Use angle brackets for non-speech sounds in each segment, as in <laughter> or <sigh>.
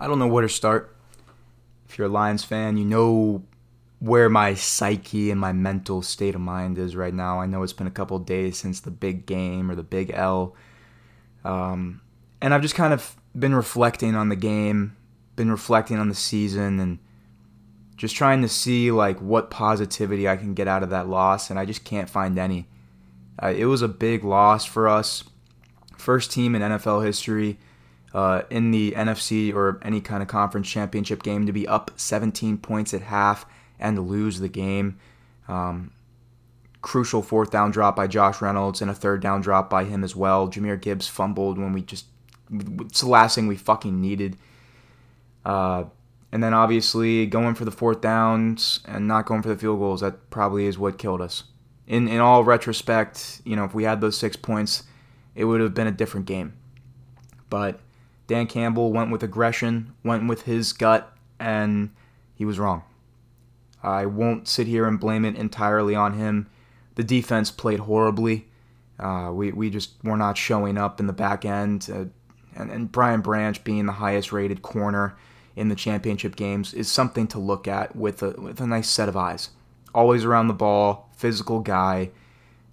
I don't know where to start. If you're a Lions fan, you know where my psyche and my mental state of mind is right now. I know it's been a couple days since the big game or the big L. Um, and I've just kind of been reflecting on the game, been reflecting on the season, and just trying to see like what positivity I can get out of that loss, and I just can't find any. Uh, it was a big loss for us. First team in NFL history uh, in the NFC or any kind of conference championship game to be up 17 points at half and lose the game. Um, crucial fourth down drop by Josh Reynolds and a third down drop by him as well. Jahmyr Gibbs fumbled when we just it's the last thing we fucking needed. Uh, and then obviously going for the fourth downs and not going for the field goals that probably is what killed us. In in all retrospect, you know, if we had those six points, it would have been a different game. But Dan Campbell went with aggression, went with his gut, and he was wrong. I won't sit here and blame it entirely on him. The defense played horribly. Uh, we, we just were not showing up in the back end. Uh, and, and Brian Branch being the highest rated corner in the championship games is something to look at with a, with a nice set of eyes. Always around the ball, physical guy,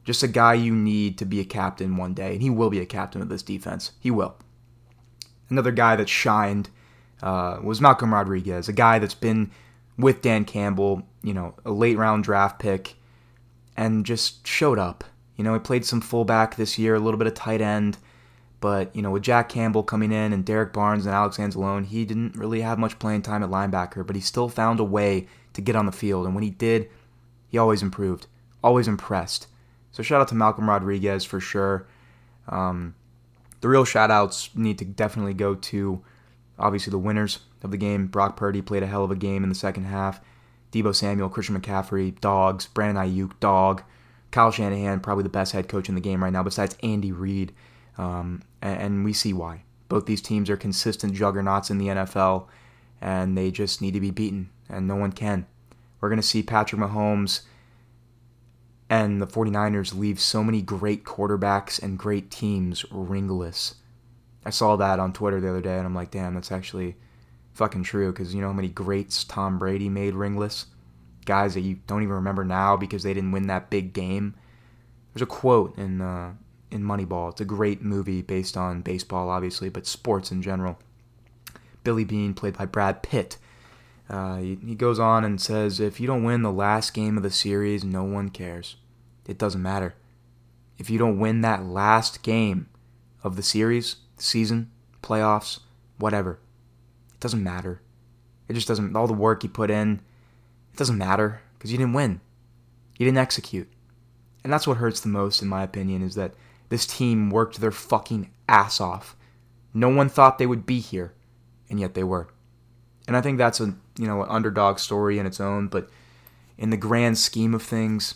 just a guy you need to be a captain one day. And he will be a captain of this defense. He will. Another guy that shined uh, was Malcolm Rodriguez, a guy that's been with Dan Campbell, you know, a late round draft pick, and just showed up. You know, he played some fullback this year, a little bit of tight end, but you know, with Jack Campbell coming in and Derrick Barnes and Alex Anzalone, he didn't really have much playing time at linebacker, but he still found a way to get on the field, and when he did, he always improved, always impressed. So shout out to Malcolm Rodriguez for sure. Um, the real shout outs need to definitely go to obviously the winners of the game. Brock Purdy played a hell of a game in the second half. Deebo Samuel, Christian McCaffrey, dogs. Brandon Aiyuk, dog. Kyle Shanahan, probably the best head coach in the game right now, besides Andy Reid. Um, and, and we see why. Both these teams are consistent juggernauts in the NFL, and they just need to be beaten, and no one can. We're going to see Patrick Mahomes and the 49ers leave so many great quarterbacks and great teams ringless. I saw that on Twitter the other day, and I'm like, damn, that's actually fucking true. Because you know how many greats Tom Brady made ringless? Guys that you don't even remember now because they didn't win that big game. There's a quote in uh, in Moneyball. It's a great movie based on baseball, obviously, but sports in general. Billy Beane, played by Brad Pitt. Uh, he, he goes on and says, If you don't win the last game of the series, no one cares. It doesn't matter. If you don't win that last game of the series, season, playoffs, whatever, it doesn't matter. It just doesn't, all the work you put in, it doesn't matter because you didn't win. You didn't execute. And that's what hurts the most, in my opinion, is that this team worked their fucking ass off. No one thought they would be here, and yet they were. And I think that's a you know an underdog story in its own, but in the grand scheme of things,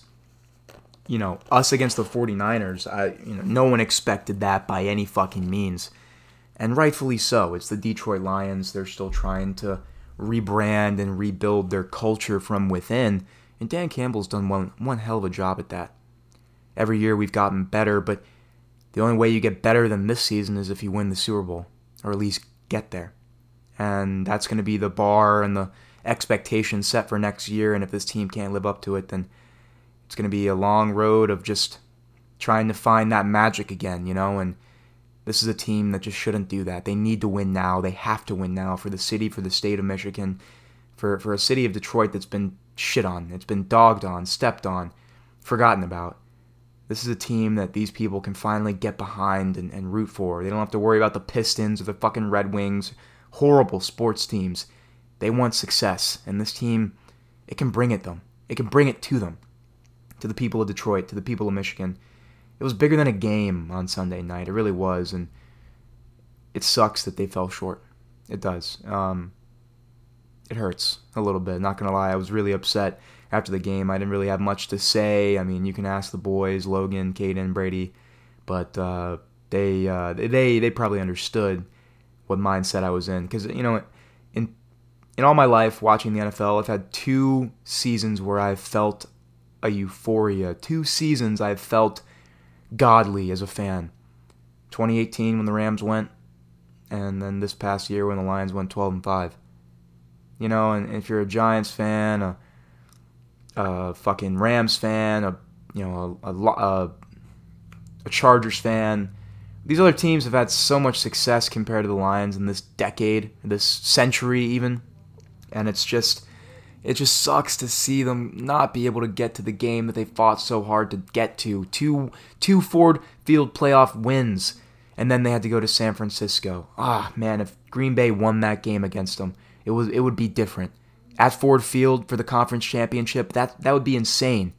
you know, us against the 49ers, I you know, no one expected that by any fucking means. And rightfully so. It's the Detroit Lions. They're still trying to rebrand and rebuild their culture from within, and Dan Campbell's done one one hell of a job at that. Every year we've gotten better, but the only way you get better than this season is if you win the Super Bowl, or at least get there. And that's going to be the bar and the expectation set for next year. And if this team can't live up to it, then it's going to be a long road of just trying to find that magic again, you know? And this is a team that just shouldn't do that. They need to win now. They have to win now for the city, for the state of Michigan, for, for a city of Detroit that's been shit on, it's been dogged on, stepped on, forgotten about. This is a team that these people can finally get behind and, and root for. They don't have to worry about the Pistons or the fucking Red Wings, horrible sports teams. They want success, and this team, it can bring it them. It can bring it to them, to the people of Detroit, to the people of Michigan. It was bigger than a game on Sunday night. It really was, and it sucks that they fell short. It does. Um, it hurts a little bit. Not gonna lie, I was really upset after the game. I didn't really have much to say. I mean, you can ask the boys, Logan, Caden, Brady, but uh, they uh, they they probably understood what mindset I was in because you know in in all my life watching the NFL, I've had two seasons where I've felt a euphoria. Two seasons I've felt godly as a fan. 2018 when the Rams went, and then this past year when the Lions went 12 and 5. You know, and if you're a Giants fan, a, a fucking Rams fan, a you know a, a, a Chargers fan, these other teams have had so much success compared to the Lions in this decade, this century even, and it's just it just sucks to see them not be able to get to the game that they fought so hard to get to. Two two Ford Field playoff wins, and then they had to go to San Francisco. Ah, man, if Green Bay won that game against them, it was it would be different. At Ford Field for the conference championship, that that would be insane.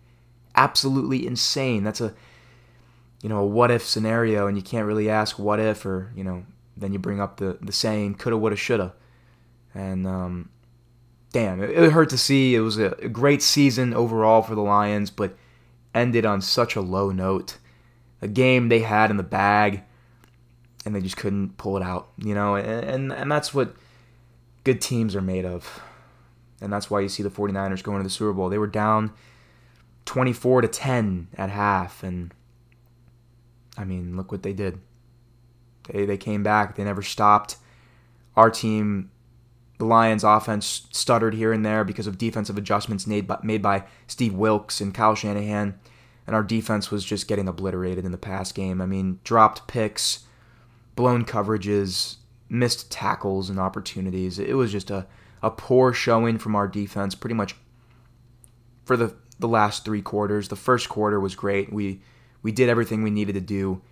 Absolutely insane. That's a you know, a what if scenario and you can't really ask what if or, you know, then you bring up the the saying coulda woulda shoulda. And um damn, it, it hurt to see. It was a, a great season overall for the Lions, but ended on such a low note. A game they had in the bag, and they just couldn't pull it out, you know. And, and, and that's what good teams are made of. And that's why you see the 49ers going to the Super Bowl. They were down 24 to 10 at half, and I mean, look what they did. They they came back. They never stopped. Our team the Lions' offense stuttered here and there because of defensive adjustments made by, made by Steve Wilks and Kyle Shanahan, and our defense was just getting obliterated in the pass game. I mean, dropped picks, blown coverages, missed tackles and opportunities. It was just a, a poor showing from our defense pretty much for the, the last three quarters. The first quarter was great. We we did everything we needed to do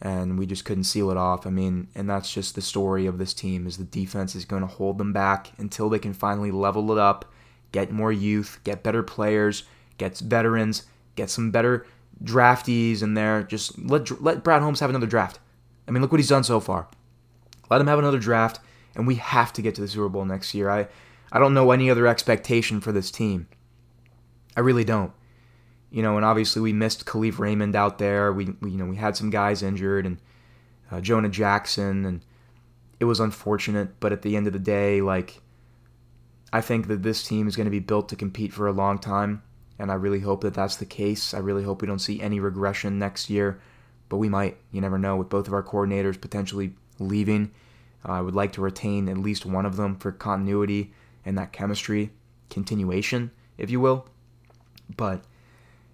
and we just couldn't seal it off. I mean, and that's just the story of this team is the defense is going to hold them back until they can finally level it up, get more youth, get better players, get veterans, get some better draftees in there. Just let let Brad Holmes have another draft. I mean, look what he's done so far. Let him have another draft, and we have to get to the Super Bowl next year. I I don't know any other expectation for this team. I really don't you know, and obviously we missed Kalif Raymond out there. We, we, you know we had some guys injured and uh, Jonah Jackson, and it was unfortunate. But at the end of the day, like I think that this team is going to be built to compete for a long time, and I really hope that that's the case. I really hope we don't see any regression next year, but we might. You never know. With both of our coordinators potentially leaving, uh, I would like to retain at least one of them for continuity and that chemistry continuation, if you will. But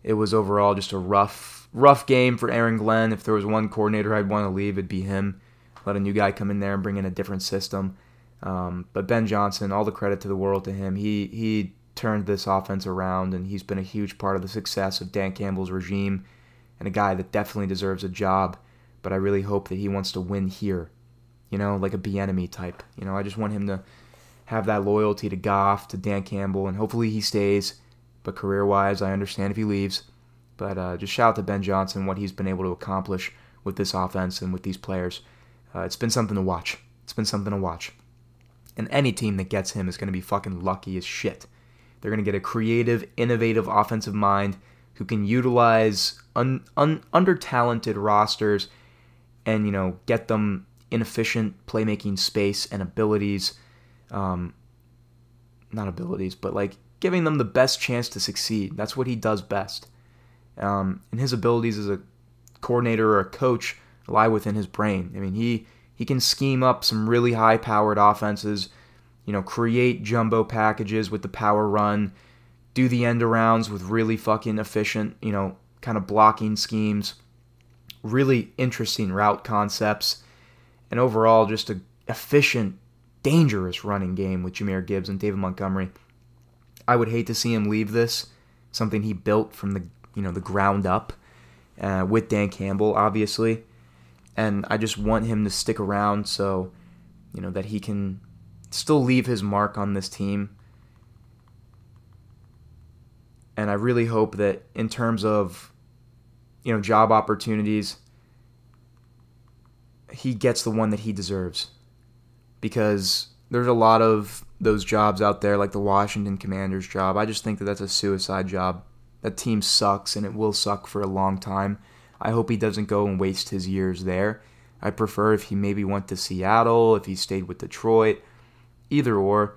it was overall just a rough, rough game for Aaron Glenn. If there was one coordinator I'd want to leave, it'd be him. Let a new guy come in there and bring in a different system. Um, but Ben Johnson, all the credit to the world to him. He he turned this offense around, and he's been a huge part of the success of Dan Campbell's regime, and a guy that definitely deserves a job. But I really hope that he wants to win here, you know, like a Bieniemy type. You know, I just want him to have that loyalty to Goff, to Dan Campbell, and hopefully he stays but career wise, I understand if he leaves. But uh, just shout out to Ben Johnson, what he's been able to accomplish with this offense and with these players. Uh, it's been something to watch. It's been something to watch. And any team that gets him is going to be fucking lucky as shit. They're going to get a creative, innovative offensive mind who can utilize un, un, under talented rosters and, you know, get them inefficient playmaking space and abilities. Um, not abilities, but like giving them the best chance to succeed. That's what he does best. Um, and his abilities as a coordinator or a coach lie within his brain. I mean, he he can scheme up some really high-powered offenses. You know, create jumbo packages with the power run, do the end arounds with really fucking efficient, you know, kind of blocking schemes, really interesting route concepts, and overall just a efficient, dangerous running game with Jahmyr Gibbs and David Montgomery. I would hate to see him leave this. Something he built from the you know the ground up uh, with Dan Campbell, obviously, and I just want him to stick around so you know that he can still leave his mark on this team. And I really hope that in terms of you know job opportunities, he gets the one that he deserves because there's a lot of those jobs out there, like the Washington Commanders job. I just think that that's a suicide job. That team sucks, and it will suck for a long time. I hope he doesn't go and waste his years there. I prefer if he maybe went to Seattle, if he stayed with Detroit, either or.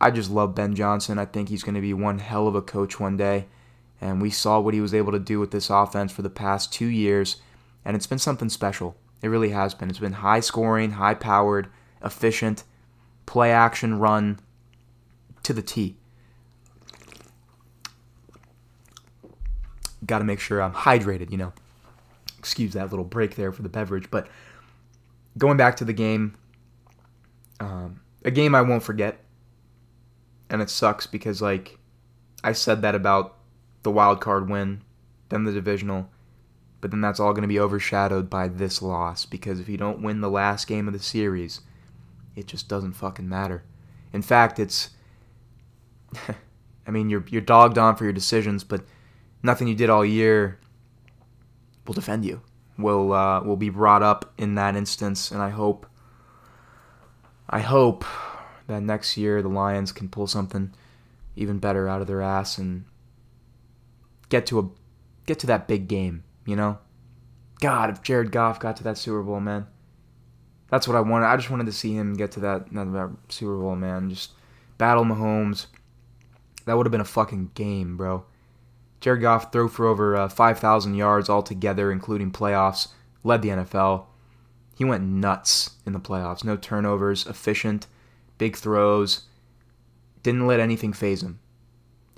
I just love Ben Johnson. I think he's going to be one hell of a coach one day. And we saw what he was able to do with this offense for the past two years, and it's been something special. It really has been. It's been high scoring, high powered, efficient, play action run to the T. Got to make sure I'm hydrated, you know. Excuse that little break there for the beverage. But going back to the game, um, a game I won't forget. And it sucks because, like, I said that about the wild card win, then the divisional, but then that's all going to be overshadowed by this loss because if you don't win the last game of the series, it just doesn't fucking matter. In fact, it's <laughs> I mean, you're you're dogged on for your decisions, but nothing you did all year will defend you. Will uh, will be brought up in that instance, and I hope I hope that next year the Lions can pull something even better out of their ass and get to a get to that big game you know? God, if Jared Goff got to that Super Bowl, man. That's what I wanted. I just wanted to see him get to that, that Super Bowl, man. Just battle Mahomes. That would have been a fucking game, bro. Jared Goff threw for over uh, 5,000 yards altogether, including playoffs. Led the NFL. He went nuts in the playoffs. No turnovers, efficient, big throws. Didn't let anything phase him.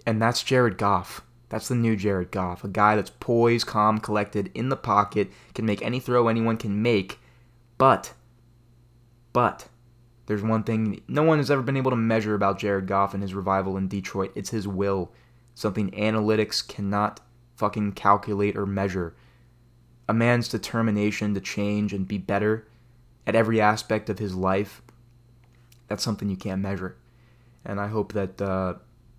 And that's Jared Goff. That's the new Jared Goff, a guy that's poised, calm, collected, in the pocket, can make any throw anyone can make. But, but, there's one thing no one has ever been able to measure about Jared Goff and his revival in Detroit. It's his will. Something analytics cannot fucking calculate or measure. A man's determination to change and be better at every aspect of his life. That's something you can't measure. And I hope that uh,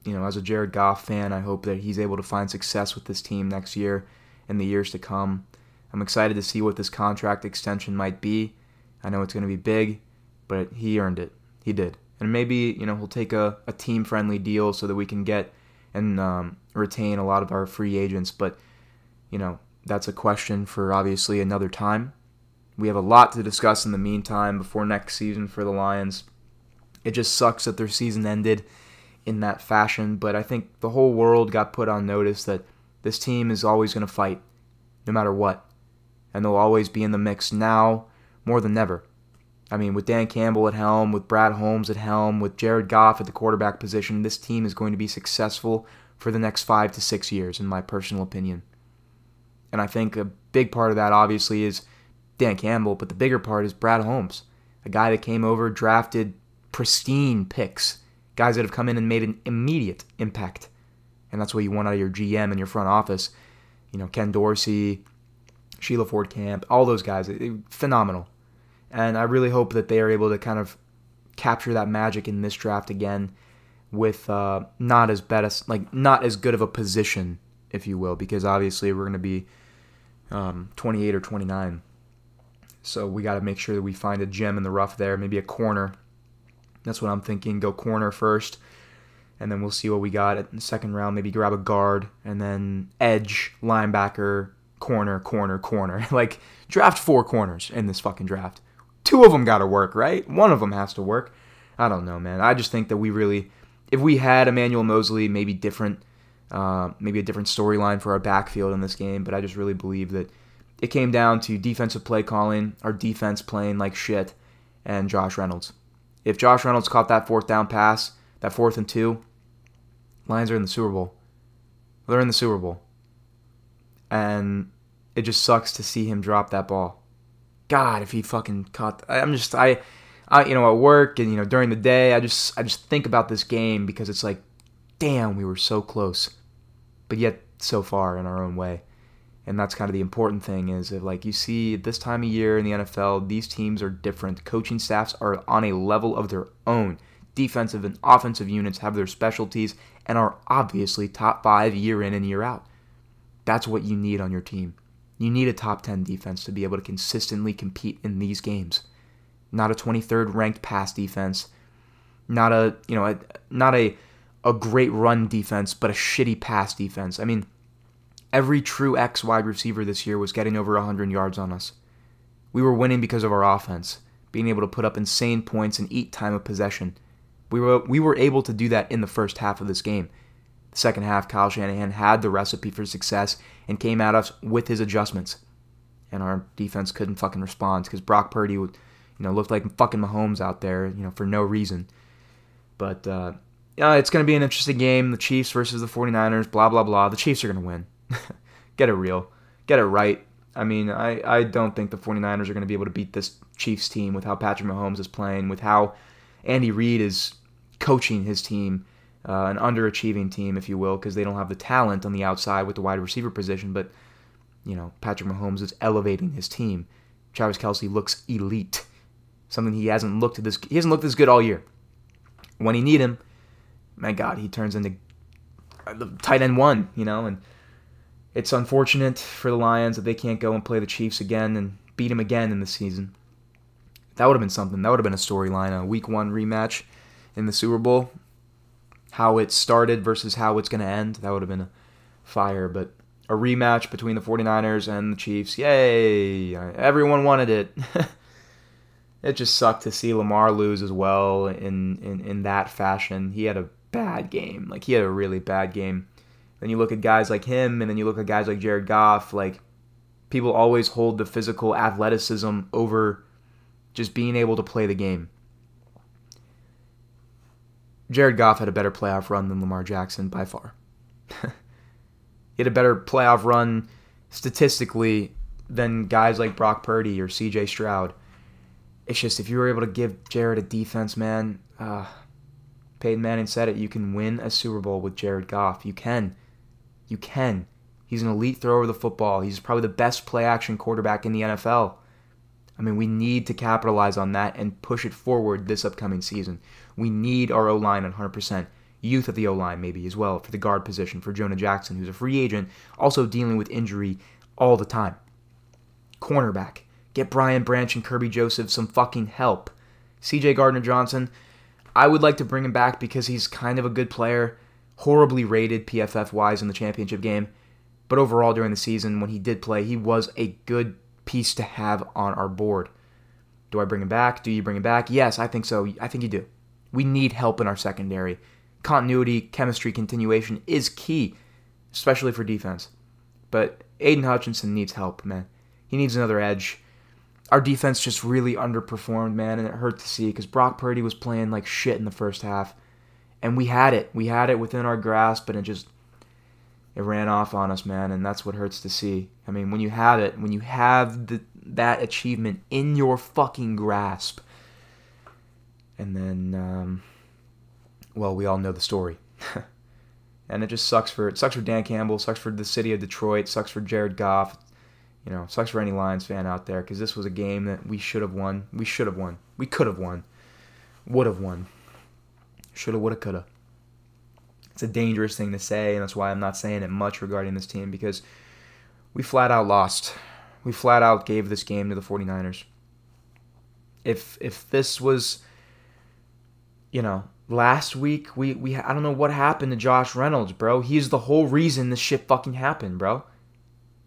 you know, as a Jared Goff fan, I hope that he's able to find success with this team next year and the years to come. I'm excited to see what this contract extension might be. I know it's going to be big, but he earned it. He did. And maybe, you know, he'll take a, a team friendly deal so that we can get and um, retain a lot of our free agents. But, you know, that's a question for obviously another time. We have a lot to discuss in the meantime before next season for the Lions. It just sucks that their season ended in that fashion, but I think the whole world got put on notice that this team is always going to fight, no matter what. And they'll always be in the mix now more than ever. I mean, with Dan Campbell at helm, with Brad Holmes at helm, with Jared Goff at the quarterback position, this team is going to be successful for the next five to six years, in my personal opinion. And I think a big part of that, obviously, is Dan Campbell, but the bigger part is Brad Holmes, a guy that came over, drafted pristine picks guys that have come in and made an immediate impact. And that's what you want out of your GM and your front office. You know, Ken Dorsey, Sheila Ford Camp, all those guys, phenomenal. And I really hope that they are able to kind of capture that magic in this draft again with uh, not as bad as like not as good of a position, if you will, because obviously we're going to be um, 28 or 29. So we got to make sure that we find a gem in the rough there, maybe a corner that's what I'm thinking. Go corner first, and then we'll see what we got in the second round. Maybe grab a guard, and then edge, linebacker, corner, corner, corner. <laughs> like, draft four corners in this fucking draft. Two of them got to work, right? One of them has to work. I don't know, man. I just think that we really, if we had Emmanuel Moseley, maybe different, uh, maybe a different storyline for our backfield in this game. But I just really believe that it came down to defensive play calling, our defense playing like shit, and Josh Reynolds. If Josh Reynolds caught that fourth down pass, that fourth and two, Lions are in the Super Bowl. They're in the Super Bowl. And it just sucks to see him drop that ball. God, if he fucking caught I'm just I I you know at work and you know during the day I just I just think about this game because it's like damn, we were so close. But yet so far in our own way and that's kind of the important thing is like you see this time of year in the NFL, these teams are different. Coaching staffs are on a level of their own. Defensive and offensive units have their specialties and are obviously top five year in and year out. That's what you need on your team. You need a top 10 defense to be able to consistently compete in these games. Not a 23rd ranked pass defense, not a, you know, a, not a a great run defense, but a shitty pass defense. I mean, Every true X wide receiver this year was getting over 100 yards on us. We were winning because of our offense, being able to put up insane points and eat time of possession. We were, we were able to do that in the first half of this game. Second half, Kyle Shanahan had the recipe for success and came at us with his adjustments. and our defense couldn't fucking respond because Brock Purdy would, you know, looked like fucking Mahomes out there, you know, for no reason. But uh, it's going to be an interesting game. The Chiefs versus the 49ers, blah blah blah. The Chiefs are going to win. <laughs> Get it real. Get it right. I mean, I, I don't think the 49ers are going to be able to beat this Chiefs team with how Patrick Mahomes is playing, with how Andy Reid is coaching his team, uh, an underachieving team, if you will, because they don't have the talent on the outside with the wide receiver position. But, you know, Patrick Mahomes is elevating his team. Travis Kelce looks elite, something he hasn't looked this he hasn't looked this good all year. When he need him, my God, he turns into the tight end one, you know, and it's unfortunate for the Lions that they can't go and play the Chiefs again and beat them again in the season. That would have been something. That would have been a storyline, a week one rematch in the Super Bowl. How it started versus how it's going to end. That would have been a fire. But a rematch between the 49ers and the Chiefs. Yay! Everyone wanted it. <laughs> it just sucked to see Lamar lose as well in, in, in that fashion. He had a bad game. Like, he had a really bad game. Then you look at guys like him, and then you look at guys like Jared Goff. Like, people always hold the physical athleticism over just being able to play the game. Jared Goff had a better playoff run than Lamar Jackson by far. <laughs> he had a better playoff run statistically than guys like Brock Purdy or CJ Stroud. It's just if you were able to give Jared a defense, man, uh, Peyton Manning said it, you can win a Super Bowl with Jared Goff. You can. You can. He's an elite thrower of the football. He's probably the best play action quarterback in the NFL. I mean, we need to capitalize on that and push it forward this upcoming season. We need our O line 100%. Youth at the O line, maybe as well, for the guard position, for Jonah Jackson, who's a free agent, also dealing with injury all the time. Cornerback. Get Brian Branch and Kerby Joseph some fucking help. CJ Gardner Johnson, I would like to bring him back because he's kind of a good player, horribly rated PFF wise in the championship game. But overall, during the season, when he did play, he was a good piece to have on our board. Do I bring him back? Do you bring him back? Yes, I think so. I think you do. We need help in our secondary. Continuity, chemistry, continuation is key, especially for defense. But Aidan Hutchinson needs help, man. He needs another edge. Our defense just really underperformed, man, and it hurt to see because Brock Purdy was playing like shit in the first half. And we had it. We had it within our grasp, and it just it ran off on us, man, and that's what hurts to see. I mean, when you have it, when you have the, that achievement in your fucking grasp, and then, um, well, we all know the story, <laughs> and it just sucks for it sucks for Dan Campbell, sucks for the city of Detroit, sucks for Jared Goff, you know, sucks for any Lions fan out there because this was a game that we should have won. We should have won. We could have won. Would have won. Shoulda, woulda, coulda it's a dangerous thing to say, and that's why I'm not saying it much regarding this team because we flat out lost. We flat out gave this game to the 49ers. If if this was you know, last week we we I don't know what happened to Josh Reynolds, bro. He's the whole reason this shit fucking happened, bro.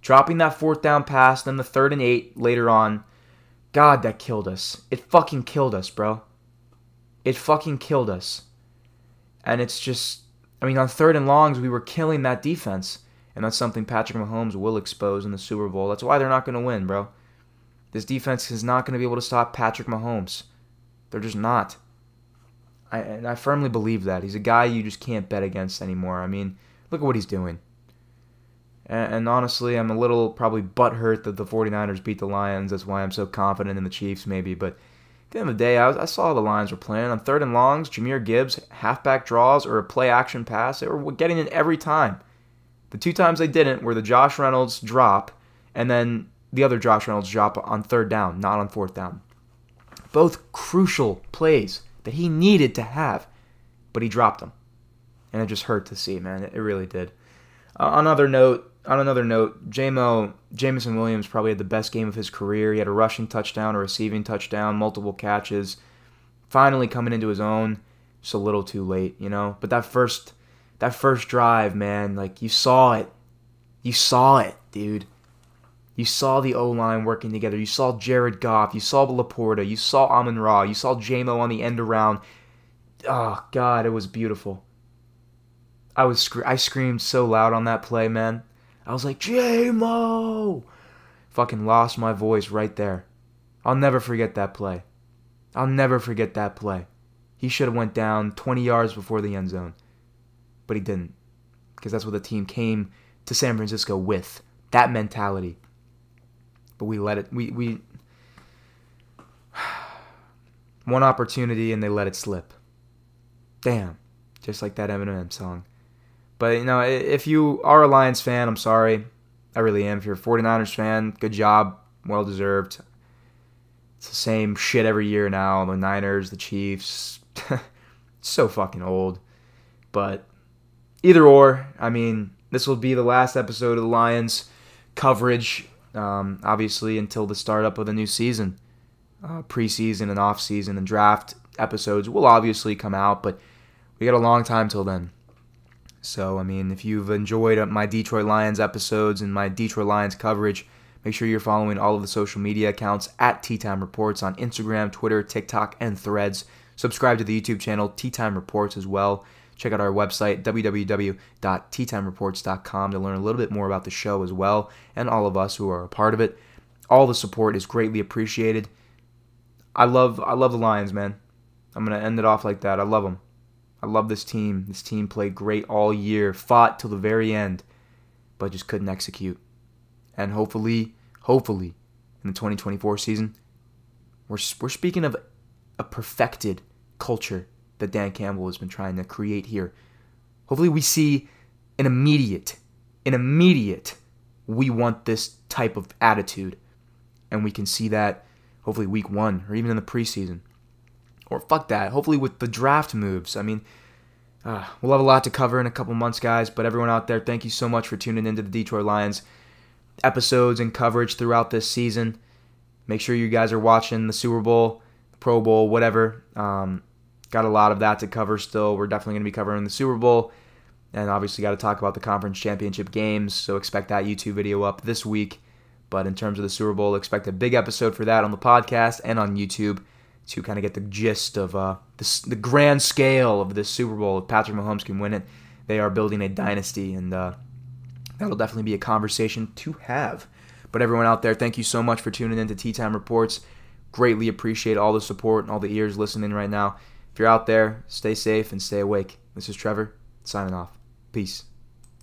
Dropping that fourth down pass, then the third and 8 later on. God, that killed us. It fucking killed us, bro. It fucking killed us. And it's just I mean, on third and longs, we were killing that defense. And that's something Patrick Mahomes will expose in the Super Bowl. That's why they're not going to win, bro. This defense is not going to be able to stop Patrick Mahomes. They're just not. I, and I firmly believe that. He's a guy you just can't bet against anymore. I mean, look at what he's doing. And, and honestly, I'm a little probably butthurt that the 49ers beat the Lions. That's why I'm so confident in the Chiefs, maybe. But at the end of the day, I, was, I saw the Lions were playing on third and longs, Jahmyr Gibbs, halfback draws, or a play action pass. They were getting it every time. The two times they didn't were the Josh Reynolds drop and then the other Josh Reynolds drop on third down, not on fourth down. Both crucial plays that he needed to have, but he dropped them. And it just hurt to see, man. It really did. Uh, on another note, on another note, JMO Jameson Williams probably had the best game of his career. He had a rushing touchdown, a receiving touchdown, multiple catches. Finally coming into his own. Just a little too late, you know. But that first that first drive, man, like you saw it. You saw it, dude. You saw the O line working together. You saw Jared Goff. You saw LaPorta. You saw Amon Ra. You saw JMO on the end around. Oh God, it was beautiful. I was I screamed so loud on that play, man. I was like, JMO! Fucking lost my voice right there. I'll never forget that play. I'll never forget that play. He should have went down 20 yards before the end zone. But he didn't. Because that's what the team came to San Francisco with. That mentality. But we let it we we <sighs> one opportunity and they let it slip. Damn. Just like that Eminem song. But you know, if you are a Lions fan, I'm sorry. I really am. If you're a 49ers fan, good job. Well deserved. It's the same shit every year now. The Niners, the Chiefs. <laughs> so fucking old. But either or, I mean, this will be the last episode of the Lions coverage, um, obviously, until the startup of the new season. Uh, preseason and offseason and draft episodes will obviously come out, but we got a long time till then. So, I mean, if you've enjoyed my Detroit Lions episodes and my Detroit Lions coverage, make sure you're following all of the social media accounts at Tea Time Reports on Instagram, Twitter, TikTok, and Threads. Subscribe to the YouTube channel Tea Time Reports as well. Check out our website, www.teatimereports.com, to learn a little bit more about the show as well and all of us who are a part of it. All the support is greatly appreciated. I love I love the Lions, man. I'm gonna end it off like that. I love them. I love this team. This team played great all year, fought till the very end, but just couldn't execute. And hopefully, hopefully, in the 2024 season, we're, we're speaking of a perfected culture that Dan Campbell has been trying to create here. Hopefully, we see an immediate, an immediate, we want this type of attitude. And we can see that hopefully week one or even in the preseason or fuck that. Hopefully with the draft moves. I mean, uh, we'll have a lot to cover in a couple months, guys. But everyone out there, thank you so much for tuning into the Detroit Lions episodes and coverage throughout this season. Make sure you guys are watching the Super Bowl, Pro Bowl, whatever. Um, got a lot of that to cover still. We're definitely going to be covering the Super Bowl. And obviously, got to talk about the conference championship games. So expect that YouTube video up this week. But in terms of the Super Bowl, expect a big episode for that on the podcast and on YouTube to kind of get the gist of uh, the, the grand scale of this Super Bowl. If Patrick Mahomes can win it, they are building a dynasty, and uh, that'll definitely be a conversation to have. But everyone out there, thank you so much for tuning in to Tea Time Reports. Greatly appreciate all the support and all the ears listening right now. If you're out there, stay safe and stay awake. This is Trevor, signing off. Peace.